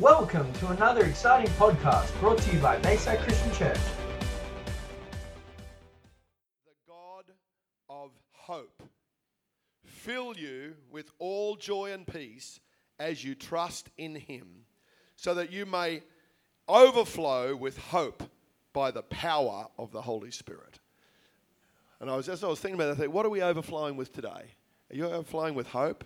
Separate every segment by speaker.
Speaker 1: Welcome to another exciting podcast brought to you by Bayside Christian Church.
Speaker 2: the God of hope fill you with all joy and peace as you trust in him, so that you may overflow with hope by the power of the Holy Spirit. And I was as I was thinking about it, I thought, what are we overflowing with today? Are you overflowing with hope,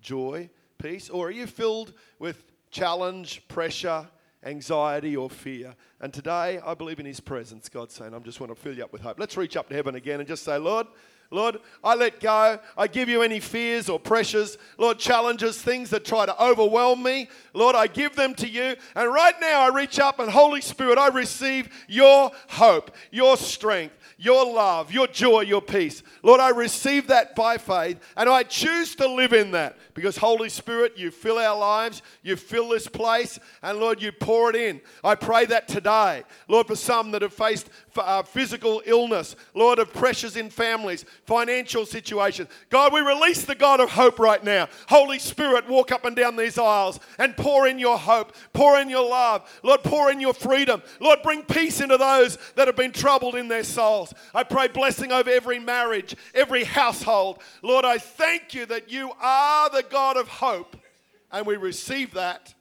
Speaker 2: joy, peace, or are you filled with challenge, pressure, anxiety, or fear? And today, I believe in His presence. God's saying, I just want to fill you up with hope. Let's reach up to heaven again and just say, Lord, Lord, I let go. I give you any fears or pressures, Lord, challenges, things that try to overwhelm me. Lord, I give them to you. And right now, I reach up and, Holy Spirit, I receive your hope, your strength, your love, your joy, your peace. Lord, I receive that by faith and I choose to live in that because, Holy Spirit, you fill our lives, you fill this place, and Lord, you pour it in. I pray that today, Lord, for some that have faced uh, physical illness, Lord, of pressures in families, financial situations. God, we release the God of hope right now. Holy Spirit, walk up and down these aisles and pour in your hope, pour in your love. Lord, pour in your freedom. Lord, bring peace into those that have been troubled in their souls. I pray blessing over every marriage, every household. Lord, I thank you that you are the God of hope, and we receive that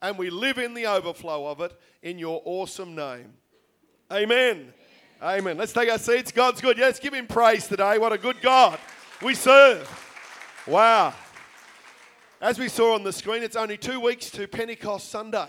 Speaker 2: and we live in the overflow of it in your awesome name. Amen. Amen. Let's take our seats. God's good. Yes, give him praise today. What a good God we serve. Wow. As we saw on the screen, it's only two weeks to Pentecost Sunday.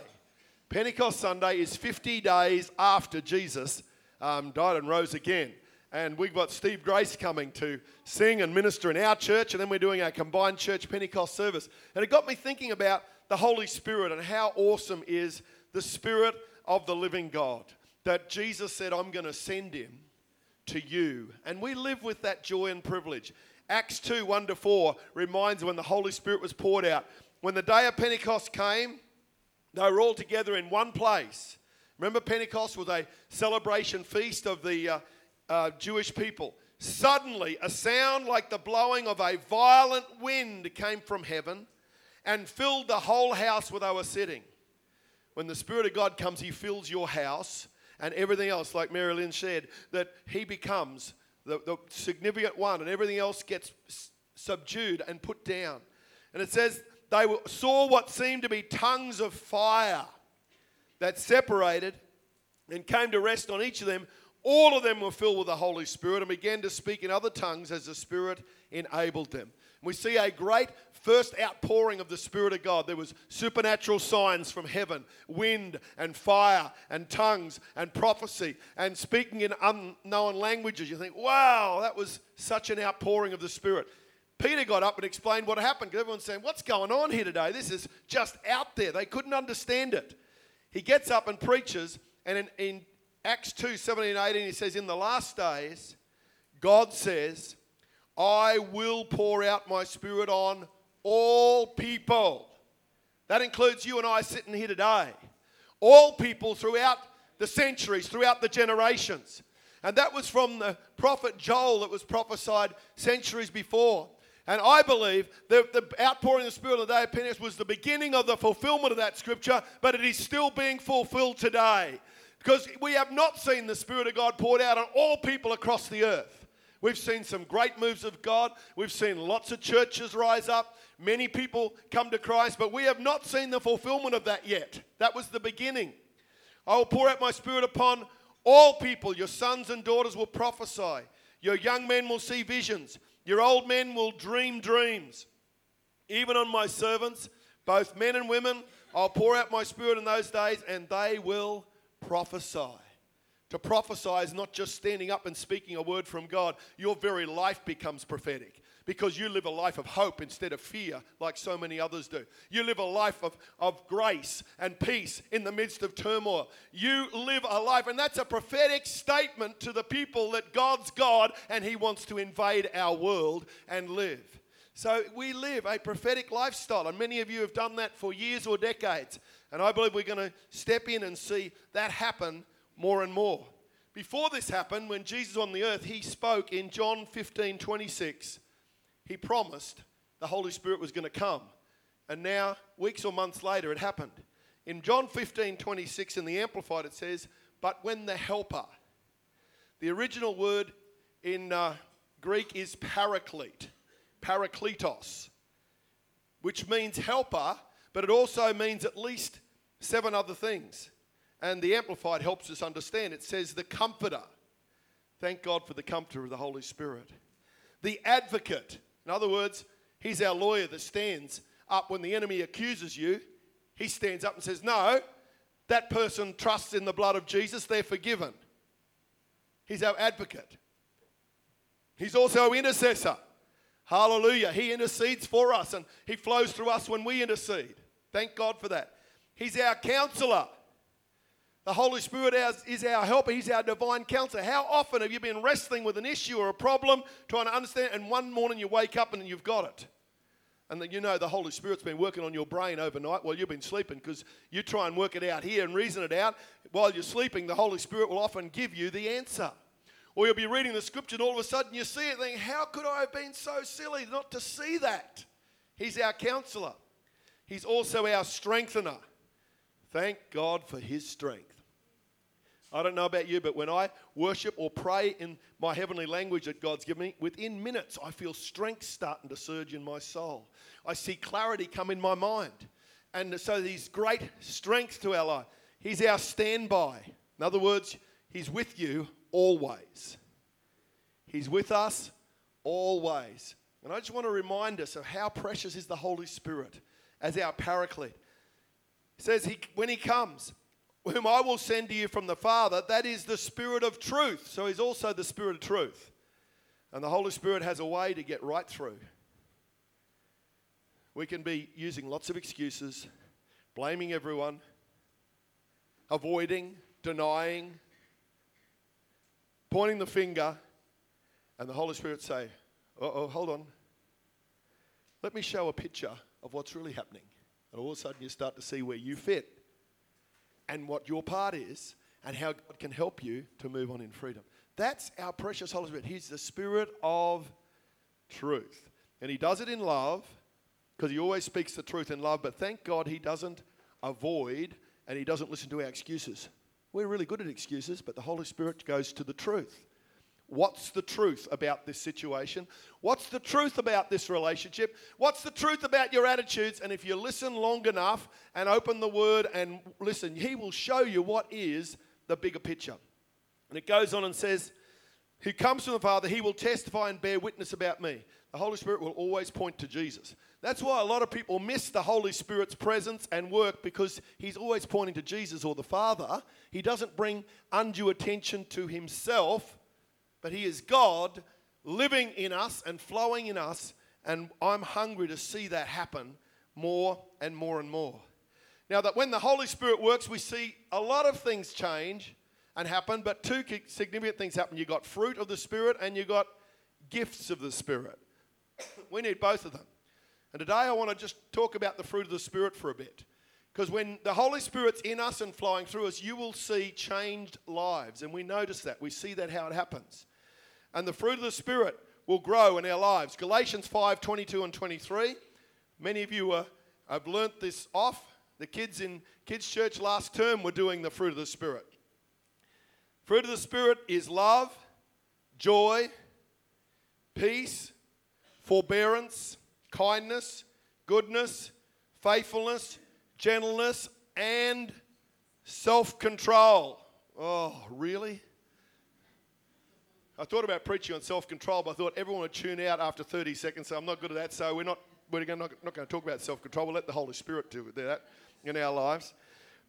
Speaker 2: Pentecost Sunday is 50 days after Jesus um, died and rose again. And we've got Steve Grace coming to sing and minister in our church, and then we're doing our combined church Pentecost service. And it got me thinking about the Holy Spirit and how awesome is the Spirit of the living God. That Jesus said, I'm going to send him to you. And we live with that joy and privilege. Acts 2 1 to 4 reminds when the Holy Spirit was poured out. When the day of Pentecost came, they were all together in one place. Remember, Pentecost was a celebration feast of the uh, uh, Jewish people. Suddenly, a sound like the blowing of a violent wind came from heaven and filled the whole house where they were sitting. When the Spirit of God comes, He fills your house and everything else, like Marilyn said, that He becomes the, the significant one and everything else gets subdued and put down. And it says, they saw what seemed to be tongues of fire that separated and came to rest on each of them. All of them were filled with the Holy Spirit and began to speak in other tongues as the Spirit enabled them. We see a great first outpouring of the Spirit of God. There was supernatural signs from heaven, wind and fire and tongues and prophecy and speaking in unknown languages. You think, wow, that was such an outpouring of the Spirit. Peter got up and explained what happened because everyone's saying, What's going on here today? This is just out there. They couldn't understand it. He gets up and preaches, and in, in Acts 2 17 and 18, he says, In the last days, God says, I will pour out my spirit on all people. That includes you and I sitting here today. All people throughout the centuries, throughout the generations. And that was from the prophet Joel that was prophesied centuries before. And I believe that the outpouring of the Spirit of the day of Pentecost was the beginning of the fulfillment of that scripture, but it is still being fulfilled today. Because we have not seen the Spirit of God poured out on all people across the earth. We've seen some great moves of God. We've seen lots of churches rise up. Many people come to Christ, but we have not seen the fulfillment of that yet. That was the beginning. I will pour out my spirit upon all people. Your sons and daughters will prophesy. Your young men will see visions. Your old men will dream dreams. Even on my servants, both men and women, I'll pour out my spirit in those days, and they will prophesy. To prophesy is not just standing up and speaking a word from God, your very life becomes prophetic because you live a life of hope instead of fear, like so many others do. You live a life of, of grace and peace in the midst of turmoil. You live a life, and that's a prophetic statement to the people that God's God and He wants to invade our world and live. So we live a prophetic lifestyle, and many of you have done that for years or decades. And I believe we're going to step in and see that happen more and more. Before this happened, when Jesus on the earth, he spoke in John 15 26. He promised the Holy Spirit was going to come. And now, weeks or months later, it happened. In John 15 26 in the Amplified, it says, But when the helper, the original word in uh, Greek is paraclete, parakletos, which means helper, but it also means at least seven other things. And the Amplified helps us understand. It says the comforter. Thank God for the comforter of the Holy Spirit. The advocate. In other words, he's our lawyer that stands up when the enemy accuses you. He stands up and says, No, that person trusts in the blood of Jesus, they're forgiven. He's our advocate. He's also our intercessor. Hallelujah. He intercedes for us and he flows through us when we intercede. Thank God for that. He's our counselor. The Holy Spirit is our helper. He's our divine counselor. How often have you been wrestling with an issue or a problem, trying to understand, and one morning you wake up and you've got it? And then you know the Holy Spirit's been working on your brain overnight while you've been sleeping because you try and work it out here and reason it out. While you're sleeping, the Holy Spirit will often give you the answer. Or you'll be reading the scripture and all of a sudden you see it and think, How could I have been so silly not to see that? He's our counselor, He's also our strengthener. Thank God for His strength. I don't know about you, but when I worship or pray in my heavenly language that God's given me, within minutes I feel strength starting to surge in my soul. I see clarity come in my mind. And so He's great strength to our life. He's our standby. In other words, He's with you always. He's with us always. And I just want to remind us of how precious is the Holy Spirit as our paraclete. Says, he, when He comes, whom I will send to you from the Father, that is the Spirit of truth. So He's also the Spirit of truth. And the Holy Spirit has a way to get right through. We can be using lots of excuses, blaming everyone, avoiding, denying, pointing the finger, and the Holy Spirit say, oh, hold on. Let me show a picture of what's really happening. And all of a sudden, you start to see where you fit and what your part is and how God can help you to move on in freedom. That's our precious Holy Spirit. He's the Spirit of truth. And He does it in love because He always speaks the truth in love. But thank God He doesn't avoid and He doesn't listen to our excuses. We're really good at excuses, but the Holy Spirit goes to the truth. What's the truth about this situation? What's the truth about this relationship? What's the truth about your attitudes? And if you listen long enough and open the word and listen, He will show you what is the bigger picture. And it goes on and says, Who comes from the Father, He will testify and bear witness about me. The Holy Spirit will always point to Jesus. That's why a lot of people miss the Holy Spirit's presence and work because he's always pointing to Jesus or the Father. He doesn't bring undue attention to himself, but he is God living in us and flowing in us. And I'm hungry to see that happen more and more and more. Now, that when the Holy Spirit works, we see a lot of things change and happen, but two significant things happen. You got fruit of the Spirit and you got gifts of the Spirit. we need both of them. And today I want to just talk about the fruit of the Spirit for a bit. Because when the Holy Spirit's in us and flowing through us, you will see changed lives. And we notice that. We see that how it happens. And the fruit of the Spirit will grow in our lives. Galatians 5 22 and 23. Many of you are, have learnt this off. The kids in kids' church last term were doing the fruit of the Spirit. Fruit of the Spirit is love, joy, peace, forbearance, kindness, goodness, faithfulness, gentleness, and self control. Oh, really? I thought about preaching on self control, but I thought everyone would tune out after 30 seconds, so I'm not good at that. So we're not, we're not, not going to talk about self control. We'll let the Holy Spirit do that in our lives.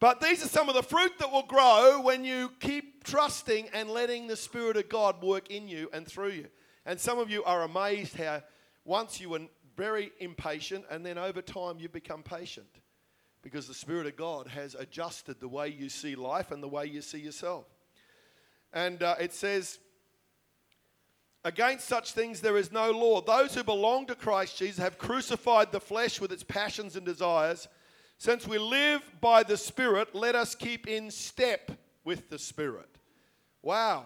Speaker 2: But these are some of the fruit that will grow when you keep trusting and letting the Spirit of God work in you and through you. And some of you are amazed how once you were very impatient, and then over time you become patient because the Spirit of God has adjusted the way you see life and the way you see yourself. And uh, it says, Against such things there is no law. Those who belong to Christ Jesus have crucified the flesh with its passions and desires. Since we live by the Spirit, let us keep in step with the Spirit. Wow.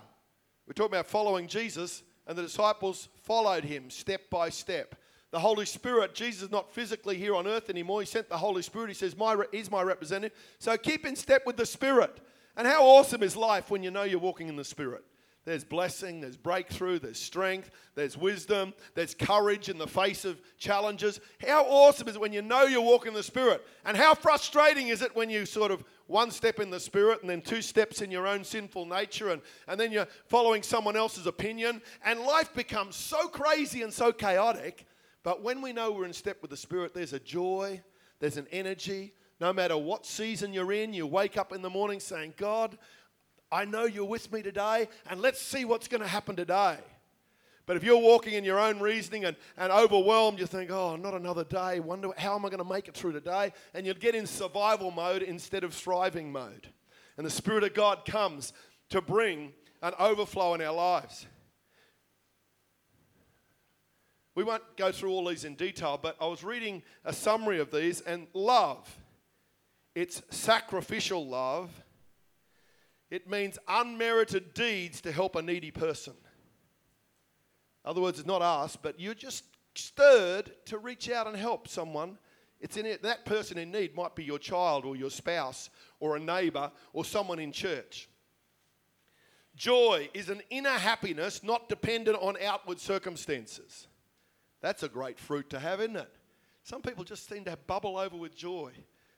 Speaker 2: We're talking about following Jesus, and the disciples followed him step by step. the Holy Spirit. Jesus is not physically here on earth anymore. He sent the Holy Spirit. He says, my, He's my representative. So keep in step with the Spirit. And how awesome is life when you know you're walking in the Spirit? There's blessing, there's breakthrough, there's strength, there's wisdom, there's courage in the face of challenges. How awesome is it when you know you're walking in the Spirit? And how frustrating is it when you sort of one step in the Spirit and then two steps in your own sinful nature and, and then you're following someone else's opinion and life becomes so crazy and so chaotic. But when we know we're in step with the Spirit, there's a joy, there's an energy. No matter what season you're in, you wake up in the morning saying, God, I know you're with me today, and let's see what's going to happen today. But if you're walking in your own reasoning and, and overwhelmed, you think, oh, not another day. Wonder how am I going to make it through today? And you'll get in survival mode instead of thriving mode. And the Spirit of God comes to bring an overflow in our lives. We won't go through all these in detail, but I was reading a summary of these, and love, it's sacrificial love it means unmerited deeds to help a needy person. In other words, it's not us, but you're just stirred to reach out and help someone. It's in it. That person in need might be your child or your spouse or a neighbor or someone in church. Joy is an inner happiness not dependent on outward circumstances. That's a great fruit to have, isn't it? Some people just seem to bubble over with joy.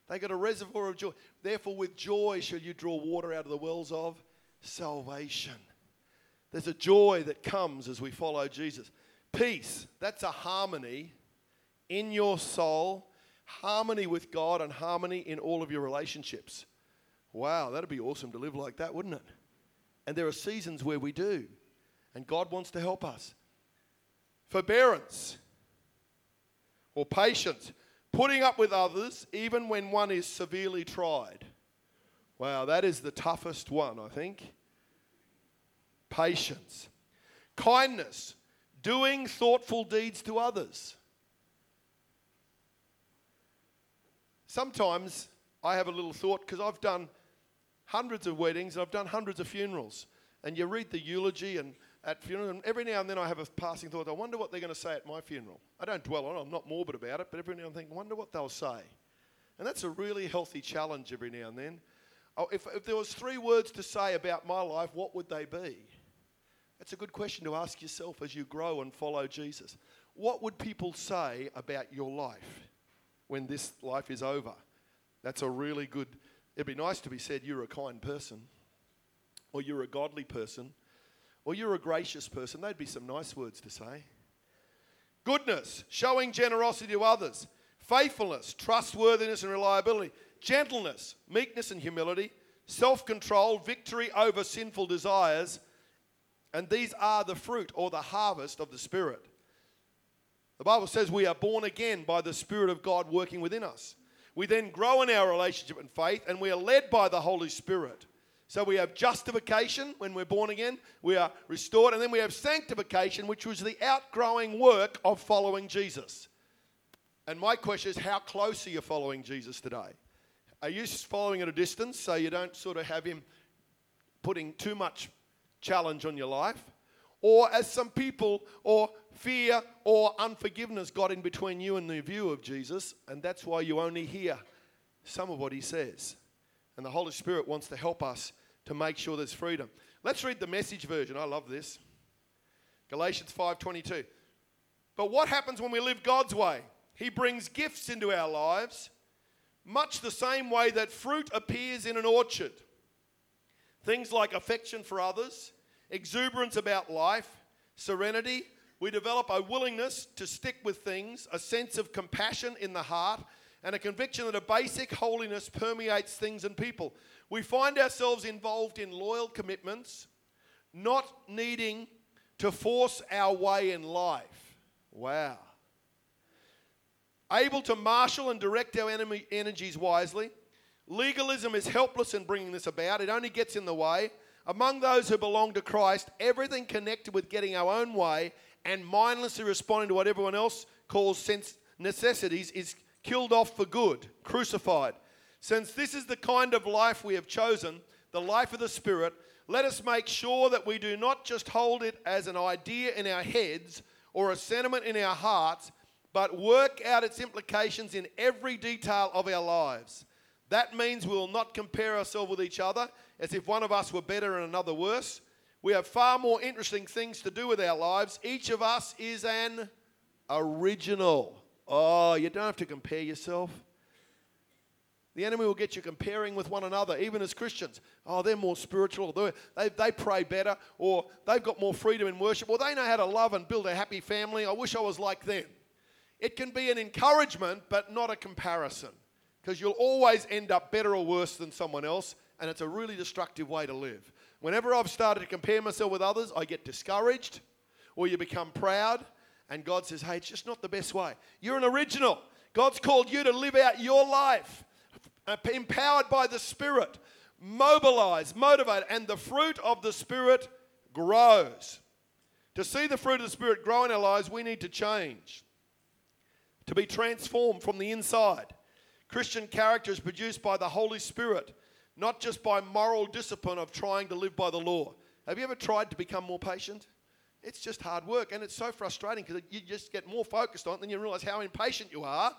Speaker 2: They got a reservoir of joy. Therefore, with joy shall you draw water out of the wells of salvation. There's a joy that comes as we follow Jesus. Peace, that's a harmony in your soul, harmony with God, and harmony in all of your relationships. Wow, that'd be awesome to live like that, wouldn't it? And there are seasons where we do, and God wants to help us. Forbearance or patience putting up with others even when one is severely tried. Wow, that is the toughest one, I think. Patience. Kindness, doing thoughtful deeds to others. Sometimes I have a little thought because I've done hundreds of weddings and I've done hundreds of funerals. And you read the eulogy and at funerals, and every now and then I have a passing thought, I wonder what they're going to say at my funeral. I don't dwell on it, I'm not morbid about it, but every now and then I think, I wonder what they'll say. And that's a really healthy challenge every now and then. Oh, if, if there was three words to say about my life, what would they be? That's a good question to ask yourself as you grow and follow Jesus. What would people say about your life when this life is over? That's a really good, it'd be nice to be said, you're a kind person, or you're a godly person, or you're a gracious person. They'd be some nice words to say. Goodness, showing generosity to others. Faithfulness, trustworthiness, and reliability. Gentleness, meekness, and humility. Self control, victory over sinful desires. And these are the fruit or the harvest of the Spirit. The Bible says we are born again by the Spirit of God working within us. We then grow in our relationship and faith, and we are led by the Holy Spirit. So we have justification when we're born again, we are restored, and then we have sanctification, which was the outgrowing work of following Jesus. And my question is, how close are you following Jesus today? Are you following at a distance so you don't sort of have him putting too much challenge on your life? Or as some people, or fear or unforgiveness got in between you and the view of Jesus, and that's why you only hear some of what he says. And the Holy Spirit wants to help us to make sure there's freedom. Let's read the message version. I love this. Galatians 5:22. But what happens when we live God's way? He brings gifts into our lives, much the same way that fruit appears in an orchard. Things like affection for others, exuberance about life, serenity. We develop a willingness to stick with things, a sense of compassion in the heart, and a conviction that a basic holiness permeates things and people. We find ourselves involved in loyal commitments, not needing to force our way in life. Wow. Able to marshal and direct our enemy energies wisely. Legalism is helpless in bringing this about, it only gets in the way. Among those who belong to Christ, everything connected with getting our own way and mindlessly responding to what everyone else calls sense necessities is killed off for good, crucified. Since this is the kind of life we have chosen, the life of the Spirit, let us make sure that we do not just hold it as an idea in our heads or a sentiment in our hearts, but work out its implications in every detail of our lives. That means we will not compare ourselves with each other as if one of us were better and another worse. We have far more interesting things to do with our lives. Each of us is an original. Oh, you don't have to compare yourself. The enemy will get you comparing with one another, even as Christians. Oh, they're more spiritual, they, they pray better, or they've got more freedom in worship, or they know how to love and build a happy family. I wish I was like them. It can be an encouragement, but not a comparison, because you'll always end up better or worse than someone else, and it's a really destructive way to live. Whenever I've started to compare myself with others, I get discouraged, or you become proud, and God says, hey, it's just not the best way. You're an original. God's called you to live out your life uh, empowered by the Spirit, mobilized, motivated, and the fruit of the Spirit grows. To see the fruit of the Spirit grow in our lives, we need to change, to be transformed from the inside. Christian character is produced by the Holy Spirit, not just by moral discipline of trying to live by the law. Have you ever tried to become more patient? It's just hard work and it's so frustrating because you just get more focused on it, then you realize how impatient you are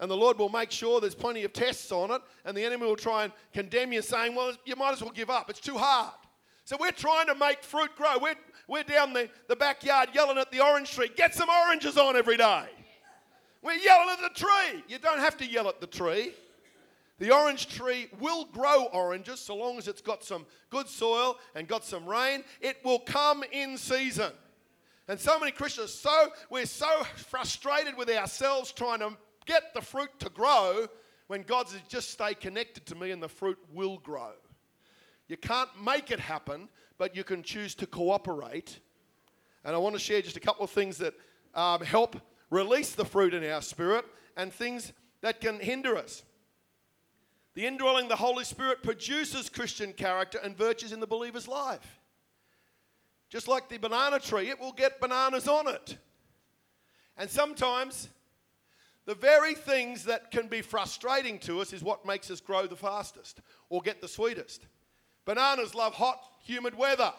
Speaker 2: and the Lord will make sure there's plenty of tests on it, and the enemy will try and condemn you, saying, Well, you might as well give up. It's too hard. So we're trying to make fruit grow. We're, we're down the, the backyard yelling at the orange tree, Get some oranges on every day. We're yelling at the tree. You don't have to yell at the tree. The orange tree will grow oranges so long as it's got some good soil and got some rain. It will come in season. And so many Christians, so we're so frustrated with ourselves trying to get the fruit to grow when God says, just stay connected to me and the fruit will grow. You can't make it happen, but you can choose to cooperate. And I want to share just a couple of things that um, help release the fruit in our spirit and things that can hinder us. The indwelling the Holy Spirit produces Christian character and virtues in the believer's life. Just like the banana tree, it will get bananas on it. And sometimes the very things that can be frustrating to us is what makes us grow the fastest or get the sweetest. Bananas love hot, humid weather.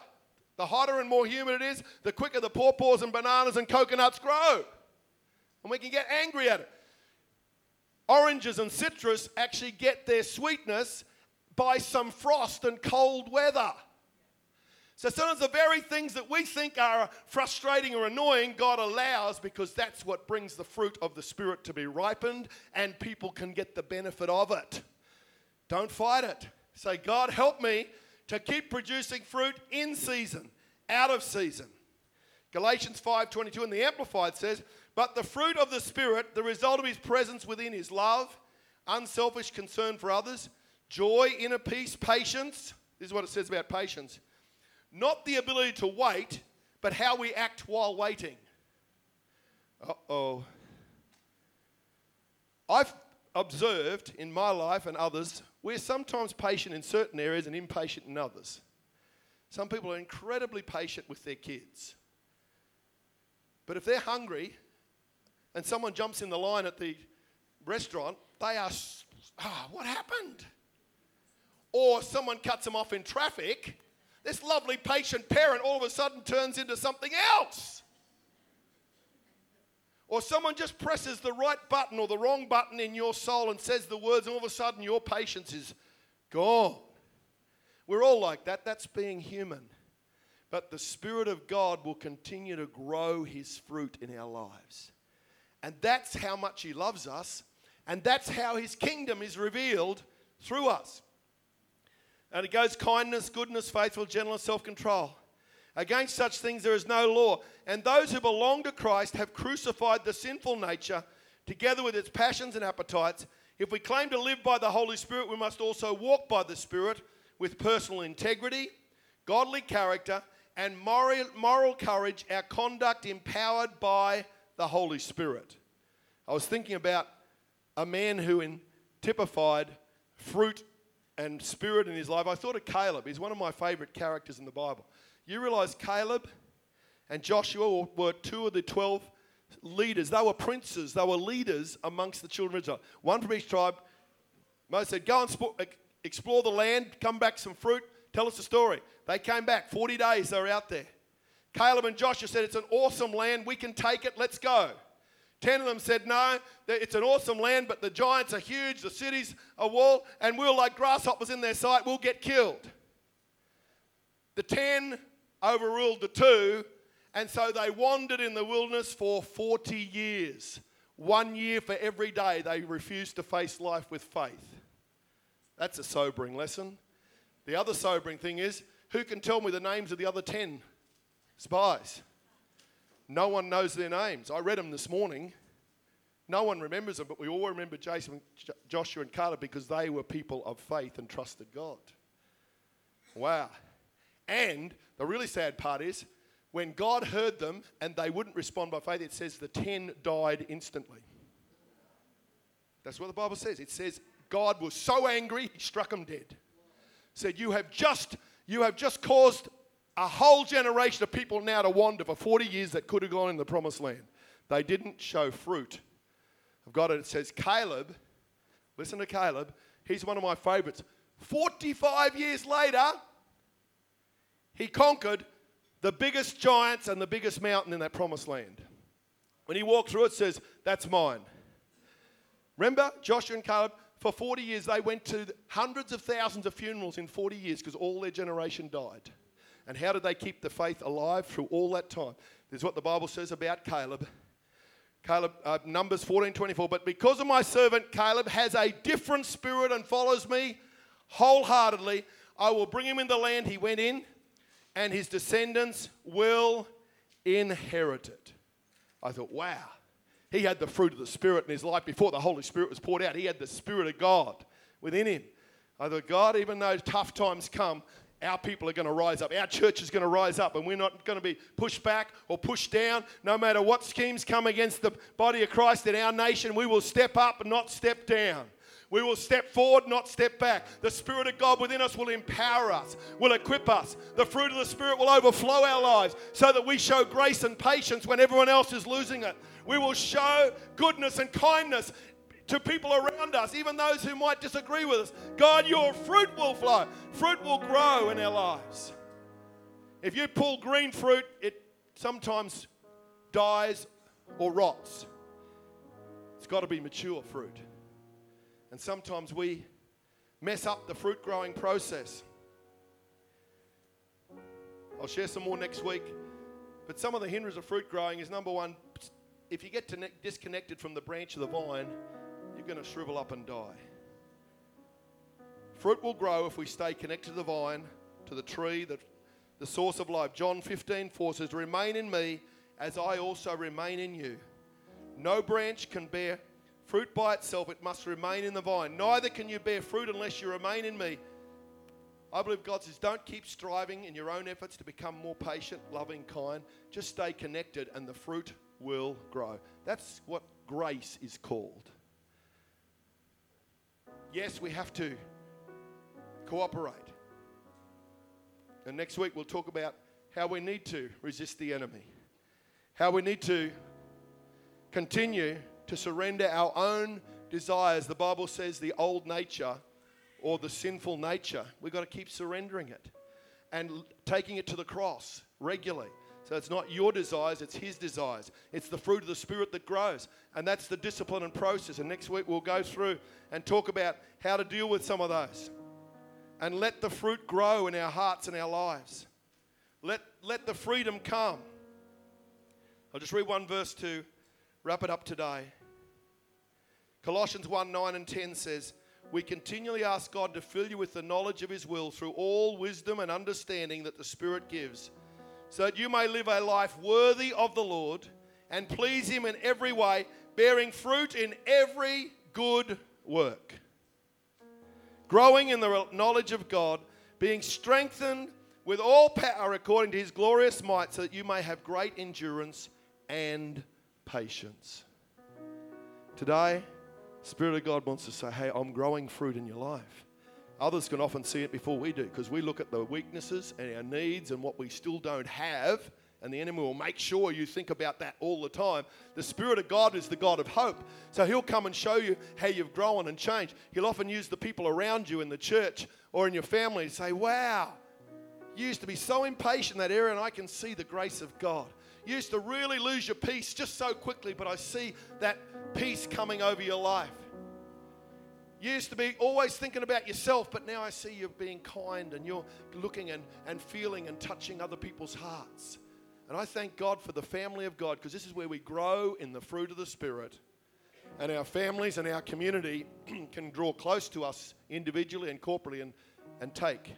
Speaker 2: The hotter and more humid it is, the quicker the pawpaws and bananas and coconuts grow. And we can get angry at it. Oranges and citrus actually get their sweetness by some frost and cold weather. So sometimes the very things that we think are frustrating or annoying, God allows because that's what brings the fruit of the Spirit to be ripened and people can get the benefit of it. Don't fight it. Say, God, help me to keep producing fruit in season, out of season. Galatians 5:22 in the Amplified says, "But the fruit of the Spirit, the result of his presence within is love, unselfish concern for others, joy, inner peace, patience." This is what it says about patience not the ability to wait, but how we act while waiting. Uh oh. I've observed in my life and others, we're sometimes patient in certain areas and impatient in others. Some people are incredibly patient with their kids. But if they're hungry and someone jumps in the line at the restaurant, they are, ah, what happened? Or someone cuts them off in traffic this lovely, patient parent all of a sudden turns into something else. Or someone just presses the right button or the wrong button in your soul and says the words, and all of a sudden your patience is gone. We're all like that. That's being human. But the Spirit of God will continue to grow His fruit in our lives. And that's how much He loves us. And that's how His kingdom is revealed through us. And it goes kindness, goodness, faithful, gentleness, self control. Against such things there is no law. And those who belong to Christ have crucified the sinful nature together with its passions and appetites. If we claim to live by the Holy Spirit, we must also walk by the Spirit with personal integrity, godly character, and moral, moral courage, our conduct empowered by the Holy Spirit. I was thinking about a man who in, typified fruit and spirit in his life, I thought of Caleb. He's one of my favorite characters in the Bible. You realize Caleb and Joshua were two of the 12 leaders. They were princes, they were leaders amongst the children of Israel. One from each tribe. Moses said, Go and explore the land, come back some fruit, tell us a story. They came back, 40 days they were out there. Caleb and Joshua said, It's an awesome land, we can take it, let's go. Ten of them said, No, it's an awesome land, but the giants are huge, the cities are walled, and we're like grasshoppers in their sight, we'll get killed. The ten overruled the two, and so they wandered in the wilderness for 40 years. One year for every day they refused to face life with faith. That's a sobering lesson. The other sobering thing is who can tell me the names of the other 10 spies? No one knows their names. I read them this morning. No one remembers them, but we all remember Jason, Joshua, and Caleb because they were people of faith and trusted God. Wow. And the really sad part is when God heard them and they wouldn't respond by faith, it says the 10 died instantly. That's what the Bible says. It says God was so angry, he struck them dead. Said, You have just, you have just caused a whole generation of people now to wander for 40 years that could have gone in the promised land. They didn't show fruit. I've got it. It says, Caleb, listen to Caleb, he's one of my favorites. 45 years later, he conquered the biggest giants and the biggest mountain in that promised land. When he walked through it, says, That's mine. Remember, Joshua and Caleb, for 40 years, they went to hundreds of thousands of funerals in 40 years because all their generation died. And how did they keep the faith alive through all that time? This is what the Bible says about Caleb. Caleb, uh, Numbers 14 24. But because of my servant Caleb has a different spirit and follows me wholeheartedly, I will bring him in the land he went in, and his descendants will inherit it. I thought, wow. He had the fruit of the Spirit in his life before the Holy Spirit was poured out. He had the Spirit of God within him. I thought, God, even though tough times come, our people are going to rise up. Our church is going to rise up, and we're not going to be pushed back or pushed down. No matter what schemes come against the body of Christ in our nation, we will step up and not step down. We will step forward, not step back. The Spirit of God within us will empower us, will equip us. The fruit of the Spirit will overflow our lives so that we show grace and patience when everyone else is losing it. We will show goodness and kindness to people around us, even those who might disagree with us. God, your fruit will flow, fruit will grow in our lives. If you pull green fruit, it sometimes dies or rots. It's got to be mature fruit. And sometimes we mess up the fruit growing process. I'll share some more next week. But some of the hindrances of fruit growing is number one, if you get disconnected from the branch of the vine, you're going to shrivel up and die. Fruit will grow if we stay connected to the vine, to the tree, the, the source of life. John 15, 4 says, Remain in me as I also remain in you. No branch can bear fruit by itself, it must remain in the vine. Neither can you bear fruit unless you remain in me. I believe God says, don't keep striving in your own efforts to become more patient, loving, kind. Just stay connected and the fruit will grow. That's what grace is called. Yes, we have to cooperate. And next week we'll talk about how we need to resist the enemy, how we need to continue to surrender our own desires. The Bible says the old nature or the sinful nature, we've got to keep surrendering it and taking it to the cross regularly. So it's not your desires, it's His desires. It's the fruit of the Spirit that grows. And that's the discipline and process. And next week we'll go through and talk about how to deal with some of those. And let the fruit grow in our hearts and our lives. Let, let the freedom come. I'll just read one verse to wrap it up today. Colossians 1 9 and 10 says, We continually ask God to fill you with the knowledge of His will through all wisdom and understanding that the Spirit gives so that you may live a life worthy of the Lord and please Him in every way, bearing fruit in every good work. Growing in the knowledge of God, being strengthened with all power according to His glorious might, so that you may have great endurance and patience. Today, Spirit of God wants to say, Hey, I'm growing fruit in your life. Others can often see it before we do because we look at the weaknesses and our needs and what we still don't have, and the enemy will make sure you think about that all the time. The Spirit of God is the God of hope. So He'll come and show you how you've grown and changed. He'll often use the people around you in the church or in your family to say, Wow, you used to be so impatient in that area, and I can see the grace of God. You used to really lose your peace just so quickly, but I see that peace coming over your life. You used to be always thinking about yourself, but now I see you're being kind and you're looking and, and feeling and touching other people's hearts. And I thank God for the family of God because this is where we grow in the fruit of the Spirit. And our families and our community can draw close to us individually and corporately and, and take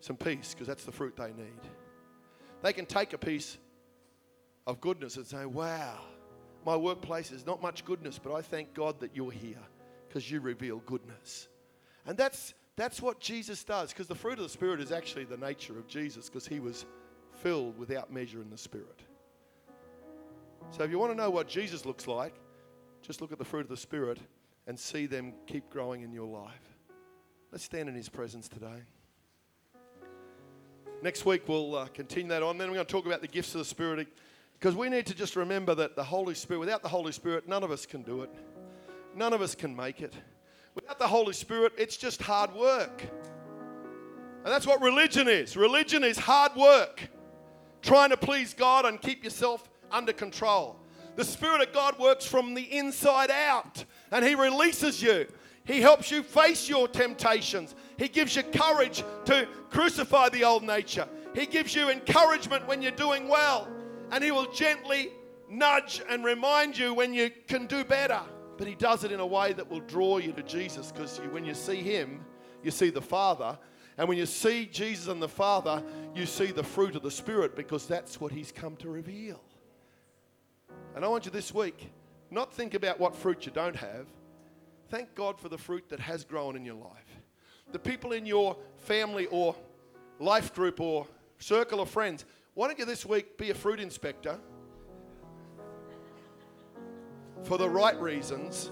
Speaker 2: some peace because that's the fruit they need. They can take a piece of goodness and say, Wow, my workplace is not much goodness, but I thank God that you're here because you reveal goodness. And that's, that's what Jesus does because the fruit of the Spirit is actually the nature of Jesus because he was filled without measure in the Spirit. So if you want to know what Jesus looks like, just look at the fruit of the Spirit and see them keep growing in your life. Let's stand in His presence today. Next week, we'll uh, continue that on. Then we're going to talk about the gifts of the Spirit because we need to just remember that the Holy Spirit, without the Holy Spirit, none of us can do it. None of us can make it. Without the Holy Spirit, it's just hard work. And that's what religion is. Religion is hard work, trying to please God and keep yourself under control. The Spirit of God works from the inside out, and He releases you. He helps you face your temptations. He gives you courage to crucify the old nature. He gives you encouragement when you're doing well, and He will gently nudge and remind you when you can do better. But He does it in a way that will draw you to Jesus because when you see Him, you see the Father. And when you see Jesus and the Father, you see the fruit of the Spirit because that's what He's come to reveal. And I want you this week not think about what fruit you don't have. Thank God for the fruit that has grown in your life. The people in your family or life group or circle of friends, why don't you this week be a fruit inspector for the right reasons?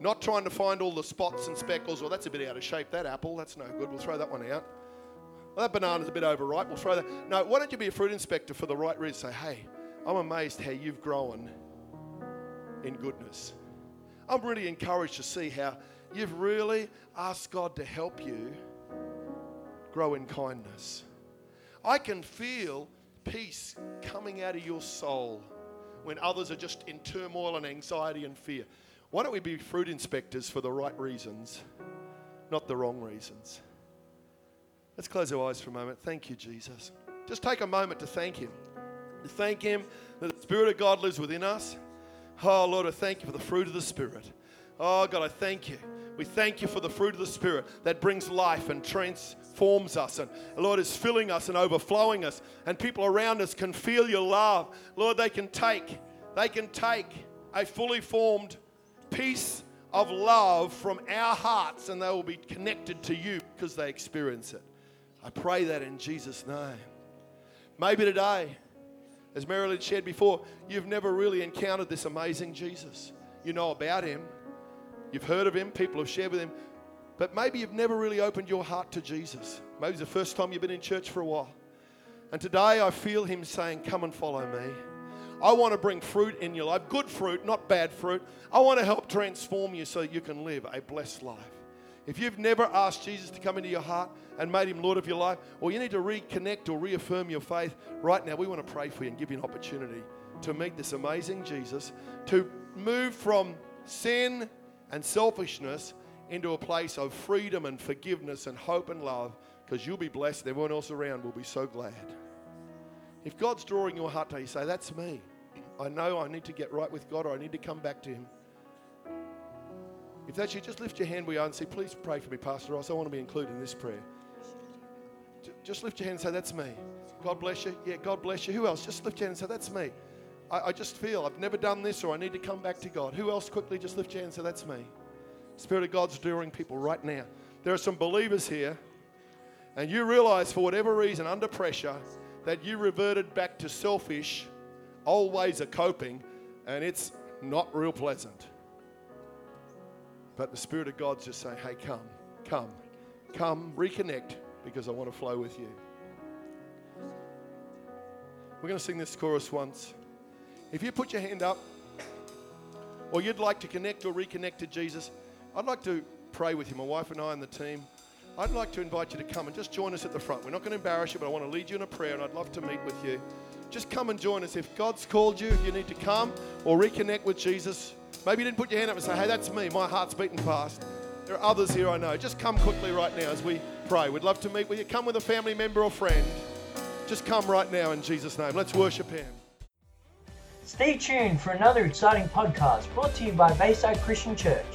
Speaker 2: Not trying to find all the spots and speckles, or that's a bit out of shape, that apple, that's no good, we'll throw that one out. Well, that banana's a bit overripe, we'll throw that. No, why don't you be a fruit inspector for the right reason? Say, hey, I'm amazed how you've grown in goodness. I'm really encouraged to see how you've really asked God to help you grow in kindness. I can feel peace coming out of your soul when others are just in turmoil and anxiety and fear. Why don't we be fruit inspectors for the right reasons, not the wrong reasons? Let's close our eyes for a moment. Thank you, Jesus. Just take a moment to thank Him to thank Him that the Spirit of God lives within us. Oh, Lord, I thank you for the fruit of the Spirit. Oh, God, I thank you. We thank you for the fruit of the Spirit that brings life and transforms us. And Lord, is filling us and overflowing us. And people around us can feel your love. Lord, they can take, they can take a fully formed piece of love from our hearts and they will be connected to you because they experience it. I pray that in Jesus' name. Maybe today as Marilyn shared before, you've never really encountered this amazing Jesus. You know about him, you've heard of him, people have shared with him, but maybe you've never really opened your heart to Jesus. Maybe it's the first time you've been in church for a while. And today I feel him saying, Come and follow me. I want to bring fruit in your life, good fruit, not bad fruit. I want to help transform you so you can live a blessed life. If you've never asked Jesus to come into your heart and made him Lord of your life, or you need to reconnect or reaffirm your faith, right now we want to pray for you and give you an opportunity to meet this amazing Jesus, to move from sin and selfishness into a place of freedom and forgiveness and hope and love, because you'll be blessed and everyone else around will be so glad. If God's drawing your heart to you, say, That's me. I know I need to get right with God or I need to come back to Him. If that's you, just lift your hand where you are and say, Please pray for me, Pastor Ross. I want to be included in this prayer. Just lift your hand and say, That's me. God bless you. Yeah, God bless you. Who else? Just lift your hand and say, That's me. I, I just feel I've never done this or I need to come back to God. Who else? Quickly, just lift your hand and say, That's me. Spirit of God's doing people right now. There are some believers here, and you realize for whatever reason, under pressure, that you reverted back to selfish, old ways of coping, and it's not real pleasant. But the Spirit of God's just saying, hey, come, come, come, reconnect because I want to flow with you. We're going to sing this chorus once. If you put your hand up, or you'd like to connect or reconnect to Jesus, I'd like to pray with you, my wife and I and the team. I'd like to invite you to come and just join us at the front. We're not going to embarrass you, but I want to lead you in a prayer and I'd love to meet with you. just come and join us. If God's called you, if you need to come or reconnect with Jesus, maybe you didn't put your hand up and say, hey, that's me. My heart's beating fast. There are others here I know. Just come quickly right now as we pray. We'd love to meet with you. Come with a family member or friend. Just come right now in Jesus' name. Let's worship Him.
Speaker 1: Stay tuned for another exciting podcast brought to you by Bayside Christian Church.